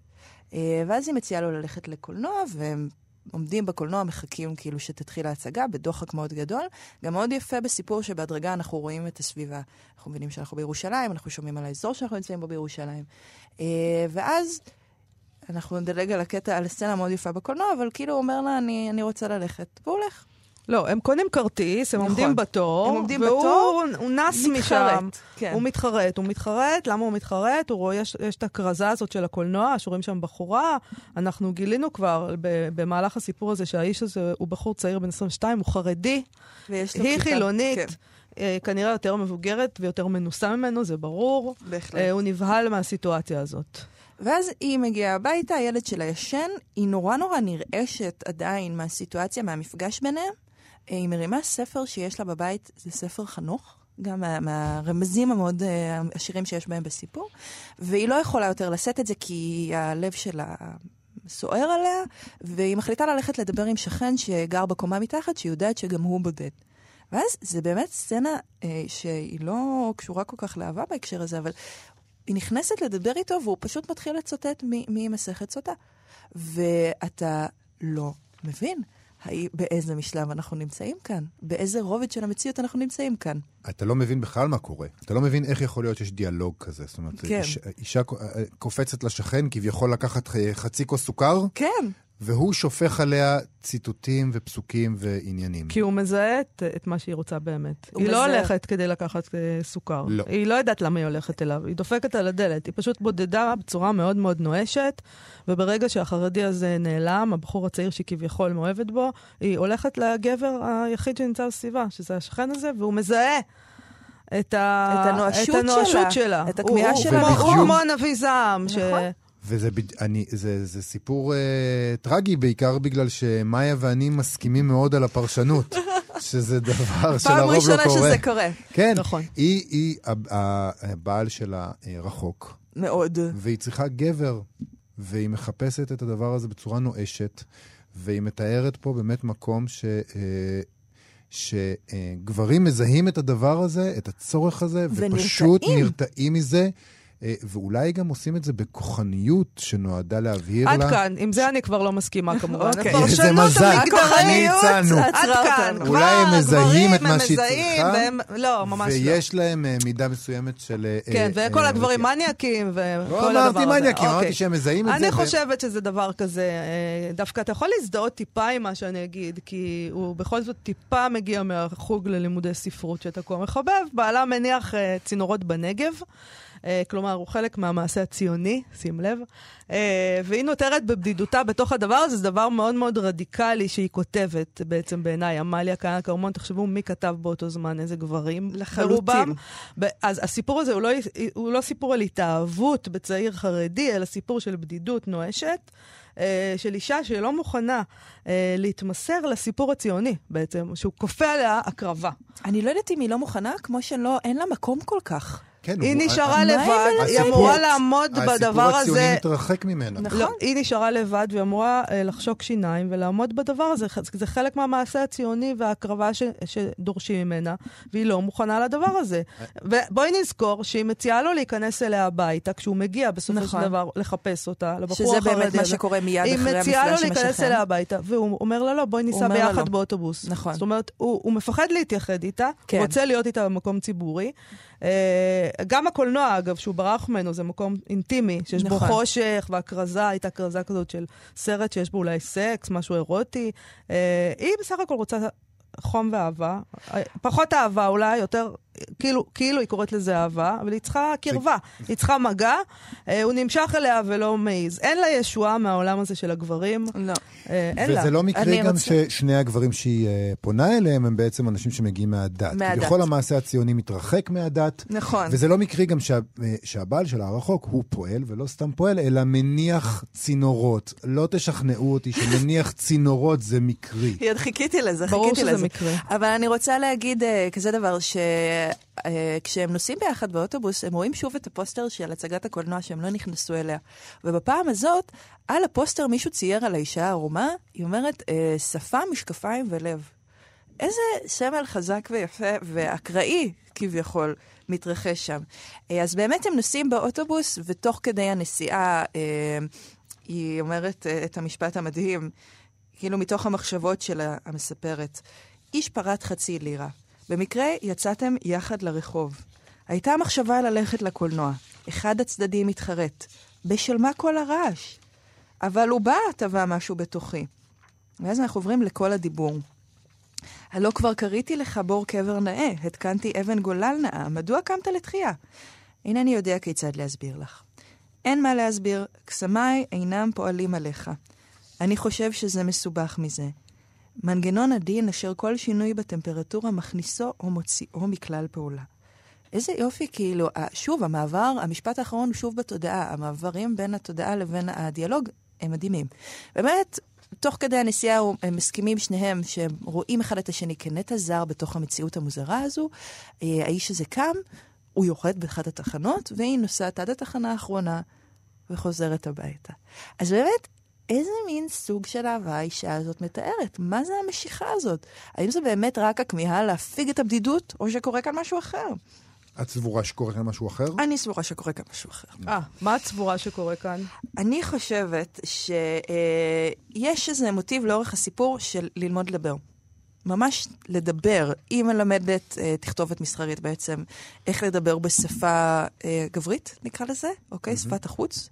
ואז היא מציעה לו ללכת לקולנוע, והם עומדים בקולנוע, מחכים כאילו שתתחיל ההצגה, בדוחק מאוד גדול. גם מאוד יפה בסיפור שבהדרגה אנחנו רואים את הסביבה. אנחנו מבינים שאנחנו בירושלים, אנחנו שומעים על האזור שאנחנו נמצאים בו בירושלים. אה, ואז אנחנו נדלג על הקטע, על הסצנה מאוד יפה בקולנוע, אבל כאילו הוא אומר לה, אני, אני רוצה ללכת, והוא הולך. לא, הם קונים כרטיס, הם נכון. עומדים בתור, הם עומדים והוא בתור, הוא נס מתחרט, משם. כן. הוא מתחרט, הוא מתחרט, למה הוא מתחרט? הוא רואה, יש, יש את הכרזה הזאת של הקולנוע, שרואים שם בחורה. אנחנו גילינו כבר ב, במהלך הסיפור הזה שהאיש הזה הוא בחור צעיר בן 22, הוא חרדי, היא כיתה. חילונית. כן. אה, כנראה יותר מבוגרת ויותר מנוסה ממנו, זה ברור. בהחלט. אה, הוא נבהל מהסיטואציה הזאת. ואז היא מגיעה הביתה, הילד שלה ישן, היא נורא נורא נרעשת עדיין מהסיטואציה, מהמפגש ביניהם. אה, היא מרימה ספר שיש לה בבית, זה ספר חנוך, גם מה, מהרמזים המאוד עשירים שיש בהם בסיפור, והיא לא יכולה יותר לשאת את זה כי הלב שלה סוער עליה, והיא מחליטה ללכת לדבר עם שכן שגר בקומה מתחת, שהיא יודעת שגם הוא בודד. ואז זה באמת סצנה אה, שהיא לא קשורה כל כך לאהבה בהקשר הזה, אבל היא נכנסת לדבר איתו והוא פשוט מתחיל לצטט ממסכת סוטה. ואתה לא מבין באיזה משלב אנחנו נמצאים כאן, באיזה רובד של המציאות אנחנו נמצאים כאן. אתה לא מבין בכלל מה קורה. אתה לא מבין איך יכול להיות שיש דיאלוג כזה. זאת אומרת, כן. איש, אישה קופצת לשכן, כביכול לקחת חצי כוס סוכר, כן. והוא שופך עליה ציטוטים ופסוקים ועניינים. כי הוא מזהה את, את מה שהיא רוצה באמת. הוא היא לא מזהה. הולכת כדי לקחת אה, סוכר. לא. היא לא יודעת למה היא הולכת אליו, היא דופקת על הדלת. היא פשוט בודדה בצורה מאוד מאוד נואשת, וברגע שהחרדי הזה נעלם, הבחור הצעיר שהיא כביכול מאוהבת בו, היא הולכת לגבר היחיד שנמצא בסביבה, שזה השכן הזה, והוא מזהה. את, ה... את הנואשות את הנואשות שלה, שלה. את הכמיהה שלה הוא כמו- הוא לחיות. כמו הנביא זעם. ש... וזה. אני, זה, זה סיפור אה, טרגי, בעיקר בגלל שמאיה ואני מסכימים מאוד על הפרשנות, שזה דבר פעם שלרוב לא ראשונה קורה. שזה קורה. כן, נכון. היא, היא, הבעל שלה אה, רחוק, מאוד. והיא צריכה גבר, והיא מחפשת את הדבר הזה בצורה נואשת, והיא מתארת פה באמת מקום ש... אה, שגברים מזהים את הדבר הזה, את הצורך הזה, ופשוט ונרתעים. נרתעים מזה, ואולי גם עושים את זה בכוחניות שנועדה להבהיר עד לה... כאן, עם זה אני כבר לא מסכימה כמובן. אוקיי. איזה מזל. המגדרית, ניצלנו. עד כאן. כבר אולי הם מזהים את מה שהיא צריכה, לא, ממש לא. ויש להם אה, מידה מסוימת של... אה, כן, אה, וכל אה, הגברים נטייה. מניאקים, וכל לא הדבר הזה. אמרתי מניאקים, אוקיי. אמרתי שהם מזהים את זה. אני חושבת שזה דבר כזה, אה, דווקא אתה יכול להזדהות טיפה עם מה שאני אגיד, כי הוא בכל זאת טיפה מגיע מהחוג ללימודי ספרות שאתה כה מחבב. בעלה מניח אה, צינורות בנגב. אה, כלומר, הוא חלק מהמעשה הציוני, שים לב. אה, והיא נותרת בבדידותה בתוך הדבר הזה, זה דבר מאוד מאוד רדיקלי שהיא כותבת בעצם בעיניי. עמליה כהנא כרמון, תחשבו מי כתב באותו זמן, איזה גברים. לחלוטין. אז הסיפור הזה הוא לא, הוא לא סיפור על התאהבות בצעיר חרדי, אלא סיפור של בדידות נואשת. אה, של אישה שלא מוכנה אה, להתמסר לסיפור הציוני בעצם, שהוא כופה עליה הקרבה. אני לא יודעת אם היא לא מוכנה, כמו שאין לה מקום כל כך. כן, היא הוא- נשארה לבד, היא אמורה לעמוד בדבר הסיפור הציוני הזה. מתרחק ממנה. נכון. לא, היא נשארה לבד והיא אמורה אה, לחשוק שיניים ולעמוד בדבר הזה. זה חלק מהמעשה הציוני וההקרבה ש, שדורשים ממנה, והיא לא מוכנה לדבר הזה. ובואי נזכור שהיא מציעה לו להיכנס אליה הביתה, כשהוא מגיע בסופו נכון. של דבר לחפש אותה, לבחור שזה החרדי באמת מה הזה. שקורה מיד היא אחרי מציעה לו המפגש עם להיכנס השכן. אליה הביתה, והוא אומר לה לא, בואי ניסע אומר לה ביחד לא. באוטובוס. נכון. זאת אומרת, הוא, הוא מפחד להתייחד איתה, כן. רוצה להיות איתה במקום ציבורי. גם הקולנוע, אגב, שהוא ברח ממנו, זה מקום אינטימי, שיש בו נכון. חושך והכרזה, הייתה כרזה כזאת של סרט שיש בו אולי סקס, משהו אירוטי. אה, היא בסך הכל רוצה חום ואהבה. אה, פחות אהבה אולי, יותר, כאילו, כאילו היא קוראת לזה אהבה, אבל היא צריכה קרבה, היא צריכה מגע. אה, הוא נמשך אליה ולא מעז. אין לה ישועה מהעולם הזה של הגברים. לא. אה, אין לה. וזה לא מקרה גם רוצה- ששני הגברים שהיא אה, פונה אליהם הם בעצם אנשים שמגיעים מהדת. מהדת. כביכול המעשה הציוני מתרחק מהדת. נכון. וזה לא מקרי גם שה, אה, שהבעל שלה הרחוק הוא פועל, ולא סתם פועל, אלא מניח צינורות. לא תשכנעו אותי שמניח צינורות זה מקרי. יד, חיכיתי לזה, ברור חיכיתי שזה לזה. מקרה. אבל אני רוצה להגיד כזה דבר, שכשהם נוסעים ביחד באוטובוס, הם רואים שוב את הפוסטר של הצגת הקולנוע שהם לא נכנסו אליה. ובפעם הזאת, על הפוסטר מישהו צייר על האישה הערומה, היא אומרת, אה, שפם, משקפיים ולב. איזה סמל חזק ויפה ואקראי כביכול מתרחש שם. אה, אז באמת הם נוסעים באוטובוס, ותוך כדי הנסיעה אה, היא אומרת את המשפט המדהים, כאילו מתוך המחשבות של המספרת. איש פרט חצי לירה. במקרה יצאתם יחד לרחוב. הייתה מחשבה ללכת לקולנוע. אחד הצדדים התחרט. בשל מה כל הרעש? אבל הוא בא, טבע משהו בתוכי. ואז אנחנו עוברים לכל הדיבור. הלא כבר קריתי לך בור קבר נאה, התקנתי אבן גולל נאה, מדוע קמת לתחייה? אינני יודע כיצד להסביר לך. אין מה להסביר, קסמיי אינם פועלים עליך. אני חושב שזה מסובך מזה. מנגנון עדין אשר כל שינוי בטמפרטורה מכניסו או מוציאו מכלל פעולה. איזה יופי, כאילו, שוב, המעבר, המשפט האחרון הוא שוב בתודעה. המעברים בין התודעה לבין הדיאלוג הם מדהימים. באמת, תוך כדי הנסיעה הם מסכימים שניהם שהם רואים אחד את השני כנטע זר בתוך המציאות המוזרה הזו. אה, האיש הזה קם, הוא יורד באחת התחנות, והיא נוסעת עד התחנה האחרונה וחוזרת הביתה. אז באמת, איזה מין סוג של אהבה האישה הזאת מתארת? מה זה המשיכה הזאת? האם זה באמת רק הכמיהה להפיג את הבדידות, או שקורה כאן משהו אחר? את סבורה שקורה כאן משהו אחר? אני סבורה שקורה כאן משהו אחר. אה, מה את סבורה שקורה כאן? אני חושבת שיש איזה מוטיב לאורך הסיפור של ללמוד לדבר. ממש לדבר. היא מלמדת אה, תכתובת מסחרית בעצם, איך לדבר בשפה אה, גברית, נקרא לזה, אוקיי? Mm-hmm. שפת החוץ.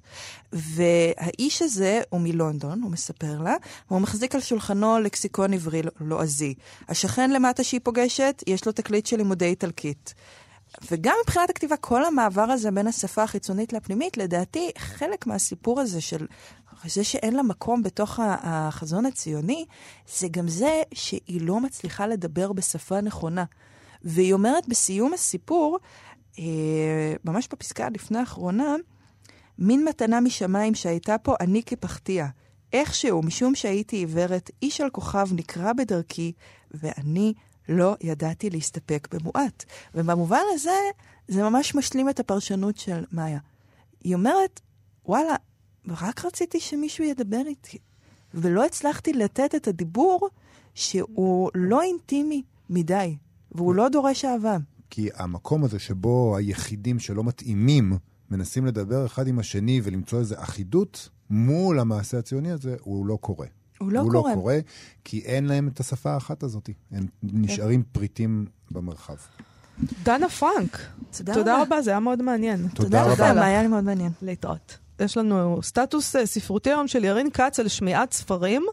והאיש הזה הוא מלונדון, הוא מספר לה, והוא מחזיק על שולחנו לקסיקון עברי לועזי. השכן למטה שהיא פוגשת, יש לו תקליט של לימודי איטלקית. וגם מבחינת הכתיבה, כל המעבר הזה בין השפה החיצונית לפנימית, לדעתי, חלק מהסיפור הזה של זה שאין לה מקום בתוך החזון הציוני, זה גם זה שהיא לא מצליחה לדבר בשפה נכונה. והיא אומרת בסיום הסיפור, אה, ממש בפסקה לפני האחרונה, מין מתנה משמיים שהייתה פה אני כפחתיה. איכשהו, משום שהייתי עיוורת, איש על כוכב נקרא בדרכי, ואני לא ידעתי להסתפק במועט. ובמובן הזה, זה ממש משלים את הפרשנות של מאיה. היא אומרת, וואלה, רק רציתי שמישהו ידבר איתי, ולא הצלחתי לתת את הדיבור שהוא לא אינטימי מדי, והוא לא דורש אהבה. כי המקום הזה שבו היחידים שלא מתאימים מנסים לדבר אחד עם השני ולמצוא איזו אחידות מול המעשה הציוני הזה, הוא לא קורה. הוא לא הוא קורה. לא קורה, כי אין להם את השפה האחת הזאת. הם נשארים פריטים במרחב. דנה פרנק, תודה תודה רבה. רבה, זה היה מאוד מעניין. תודה רבה. תודה, היה לי מאוד מעניין. להתראות. יש לנו סטטוס אה, ספרותי היום של ירין כץ על שמיעת ספרים,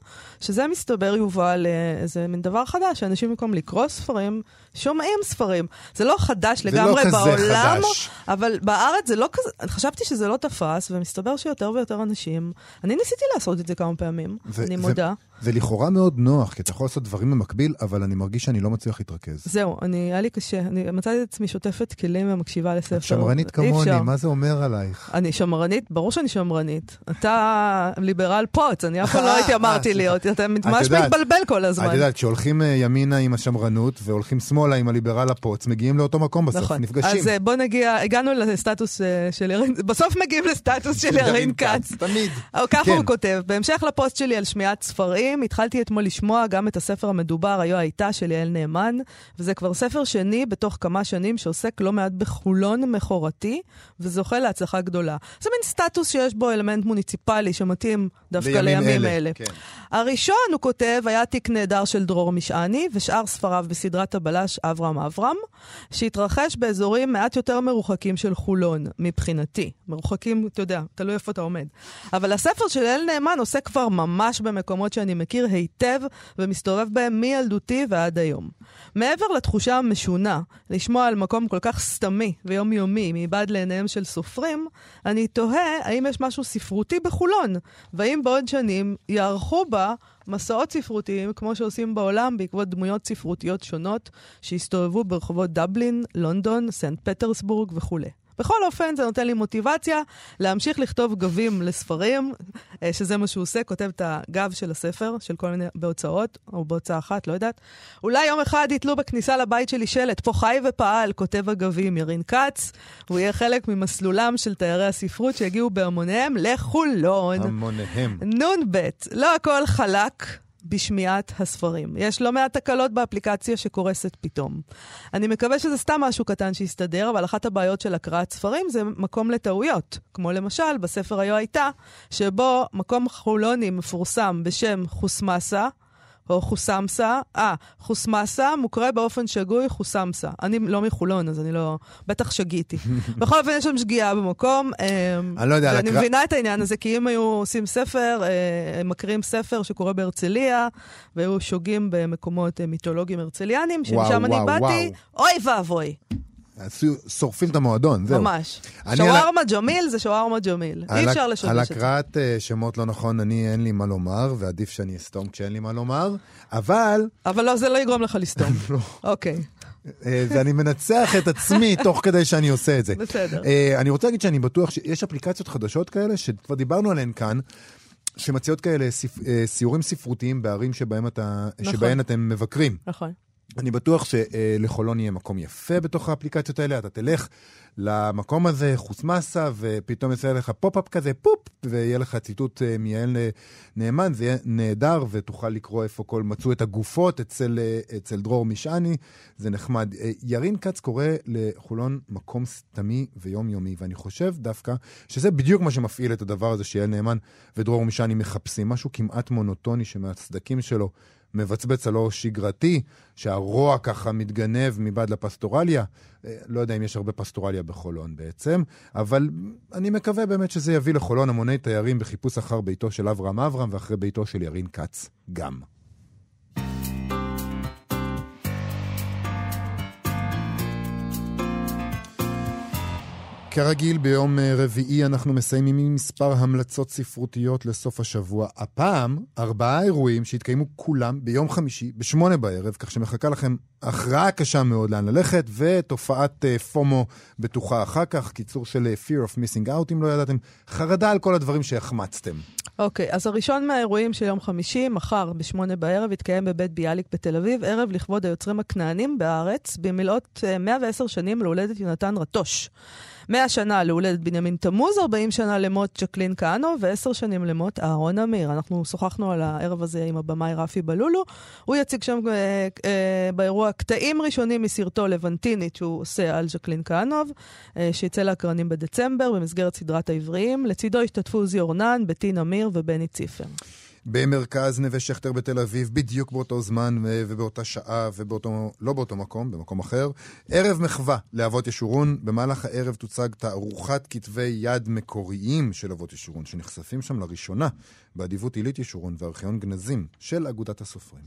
שזה מסתבר, יובל, אה, איזה מין דבר חדש, שאנשים במקום לקרוא ספרים, שומעים ספרים. זה לא חדש זה לגמרי לא כזה בעולם, חדש. אבל בארץ זה לא כזה, חשבתי שזה לא תפס, ומסתבר שיותר ויותר אנשים, אני ניסיתי לעשות את זה כמה פעמים, ו- אני מודה. זה לכאורה מאוד נוח, כי אתה יכול לעשות דברים במקביל, אבל אני מרגיש שאני לא מצליח להתרכז. זהו, אני, היה לי קשה, אני מצאתי את עצמי שוטפת כלים ומקשיבה לספר. את שמרנית כמוני. מה זה אומר עלייך? אני שמרנית, ברור שאני שמרנית. אתה ליברל פוץ, אני אף פעם לא הייתי אמרתי להיות, אתה ממש מתבלבל כל הזמן. את יודעת, כשהולכים אה, ימינה עם השמרנות והולכים שמאלה עם הליברל הפוץ, מגיעים לאותו מקום בסוף, נכון. נפגשים. אז אה, בוא נגיע, הגענו לסטטוס אה, של ירין, בסוף מגיעים לסטטוס של ירין כץ. תמיד. או, ככה כן. הוא כותב, בהמשך לפוסט שלי על שמיעת ספרים, התחלתי אתמול לשמוע גם את הספר המדובר, היו הייתה, של יעל נאמן, וזה כבר ספר שני בתוך כמה שנים שעוסק לא מעט בחולון מכורתי, וזוכה להצלחה גדולה. זה מין סטטוס שיש בו אלמנט מוניציפלי שמתאים דווקא לימים לימים אלה, אלה. כן. הראשון, הוא כותב, היה תיק נהדר של דרור משעני, ושאר ספריו בסדרת הבלש אברהם אברהם, שהתרחש באזורים מעט יותר מרוחקים של חולון, מבחינתי. מרוחקים, אתה יודע, תלוי איפה אתה עומד. אבל הספר של אל נאמן עוסק כבר ממש במקומות שאני מכיר היטב, ומסתובב בהם מילדותי ועד היום. מעבר לתחושה המשונה, לשמוע על מקום כל כך סתמי ויומיומי מבעד לעיניהם של סופרים, אני תוהה האם יש משהו ספרותי בחולון, והאם בעוד שנים יערכו בה מסעות ספרותיים, כמו שעושים בעולם, בעקבות דמויות ספרותיות שונות שהסתובבו ברחובות דבלין, לונדון, סנט פטרסבורג וכולי. בכל אופן, זה נותן לי מוטיבציה להמשיך לכתוב גבים לספרים, אה, שזה מה שהוא עושה, כותב את הגב של הספר, של כל מיני, בהוצאות, או בהוצאה אחת, לא יודעת. אולי יום אחד יתלו בכניסה לבית שלי שלט, פה חי ופעל, כותב הגבים ירין כץ. הוא יהיה חלק ממסלולם של תיירי הספרות שיגיעו בהמוניהם לחולון. המוניהם. נ"ב, לא הכל חלק בשמיעת הספרים. יש לא מעט תקלות באפליקציה שקורסת פתאום. אני מקווה שזה סתם משהו קטן שיסתדר, אבל אחת הבעיות של הקראת ספרים זה מקום לטעויות. כמו למשל, בספר היו הייתה, שבו מקום חולוני מפורסם בשם חוסמסה, או חוסמסה, אה, חוסמסה מוקרא באופן שגוי חוסמסה. אני לא מחולון, אז אני לא... בטח שגיתי. בכל אופן, יש שם שגיאה במקום. אה, אני לא יודע, ואני לקרא- מבינה את העניין הזה, כי אם היו עושים ספר, אה, הם מקריאים ספר שקורה בהרצליה, והיו שוגים במקומות אה, מיתולוגיים הרצליאנים, שמשם אני באתי, אוי ואבוי. שורפים את המועדון, זהו. ממש. שווארמה ג'מיל זה שווארמה ג'מיל. על אי אפשר על לשבש את זה. הקראת אה, שמות לא נכון, אני אין לי מה לומר, ועדיף שאני אסתום כשאין לי מה לומר, אבל אבל לא, זה לא יגרום לך לסתום. לא. אוקיי, אה, ואני מנצח את עצמי תוך כדי שאני עושה את זה. בסדר. אה, אני רוצה להגיד שאני בטוח שיש אפליקציות חדשות כאלה, שכבר דיברנו עליהן כאן, שמציעות כאלה אה, סיורים ספרותיים בערים שבהם אתה, נכון. שבהן אתם מבקרים. נכון. אני בטוח שלחולון יהיה מקום יפה בתוך האפליקציות האלה, אתה תלך למקום הזה, חוץ מסה, ופתאום יצא לך pop-up כזה, פופ, ויהיה לך ציטוט אה, מיעל נאמן, זה יהיה נהדר, ותוכל לקרוא איפה כל מצאו את הגופות אצל, אה, אצל דרור משעני, זה נחמד. אה, ירין כץ קורא לחולון מקום סתמי ויומיומי, ואני חושב דווקא שזה בדיוק מה שמפעיל את הדבר הזה שיעל נאמן ודרור משעני מחפשים, משהו כמעט מונוטוני שמהסדקים שלו מבצבץ הלא שגרתי, שהרוע ככה מתגנב מבעד לפסטורליה. אה, לא יודע אם יש הרבה פסטורליה בחולון בעצם, אבל אני מקווה באמת שזה יביא לחולון המוני תיירים בחיפוש אחר ביתו של אברהם אברהם ואחרי ביתו של ירין כץ גם. כרגיל, ביום אה, רביעי אנחנו מסיימים עם מספר המלצות ספרותיות לסוף השבוע. הפעם, ארבעה אירועים שהתקיימו כולם ביום חמישי, בשמונה בערב, כך שמחכה לכם הכרעה קשה מאוד לאן ללכת, ותופעת אה, פומו בטוחה אחר כך, קיצור של אה, fear of missing out, אם לא ידעתם, חרדה על כל הדברים שהחמצתם. אוקיי, אז הראשון מהאירועים של יום חמישי, מחר בשמונה בערב, יתקיים בבית ביאליק בתל אביב, ערב לכבוד היוצרים הכנענים בארץ, במלאת אה, 110 שנים להולדת יונתן רטוש. 100 שנה להולדת בנימין תמוז, 40 שנה למות ג'קלין כהנו ו-10 שנים למות אהרון אמיר. אנחנו שוחחנו על הערב הזה עם הבמאי רפי בלולו. הוא יציג שם אה, אה, באירוע קטעים ראשונים מסרטו לבנטינית שהוא עושה על ג'קלין כהנוב, אה, שיצא לאקרנים בדצמבר במסגרת סדרת העבריים. לצידו השתתפו עוזי אורנן, בטין אמיר ובני ציפר. במרכז נווה שכטר בתל אביב, בדיוק באותו זמן ובאותה שעה ובאותו, לא באותו מקום, במקום אחר. ערב מחווה לאבות ישורון. במהלך הערב תוצג תערוכת כתבי יד מקוריים של אבות ישורון, שנחשפים שם לראשונה באדיבות עילית ישורון וארכיון גנזים של אגודת הסופרים.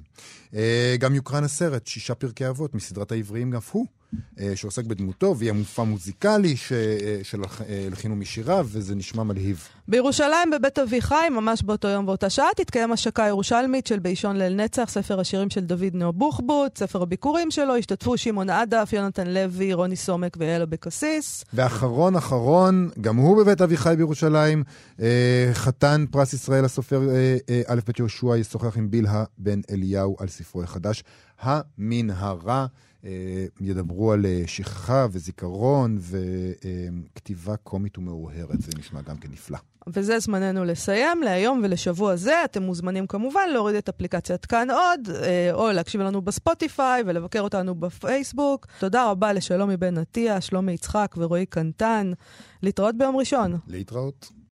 אה, גם יוקרן הסרט, שישה פרקי אבות, מסדרת העבריים אף הוא. אה, שעוסק בדמותו, ויהיה מופע מוזיקלי ש- אה, שלחינו משיריו, וזה נשמע מלהיב. בירושלים, בבית אביחי, ממש באותו יום ואותה שעה, תתקיים השקה ירושלמית של באישון ליל נצח, ספר השירים של דוד נאו בוחבוט, ספר הביקורים שלו, השתתפו שמעון עדף, יונתן לוי, רוני סומק ויעל אבקסיס. ואחרון אחרון, גם הוא בבית אביחי בירושלים, אה, חתן פרס ישראל הסופר אה, אה, א' ב' יהושע ישוחח עם בלהה בן אליהו על ספרו החדש, המנהרה. אה, ידברו על אה, שכחה וזיכרון וכתיבה קומית ומאוהרת, זה נשמע גם כן נפלא. וזה זמננו לסיים. להיום ולשבוע זה אתם מוזמנים כמובן להוריד את אפליקציית כאן עוד, אה, או להקשיב לנו בספוטיפיי ולבקר אותנו בפייסבוק. תודה רבה לשלומי בן עטיה, שלומי יצחק ורועי קנטן. להתראות ביום ראשון. להתראות.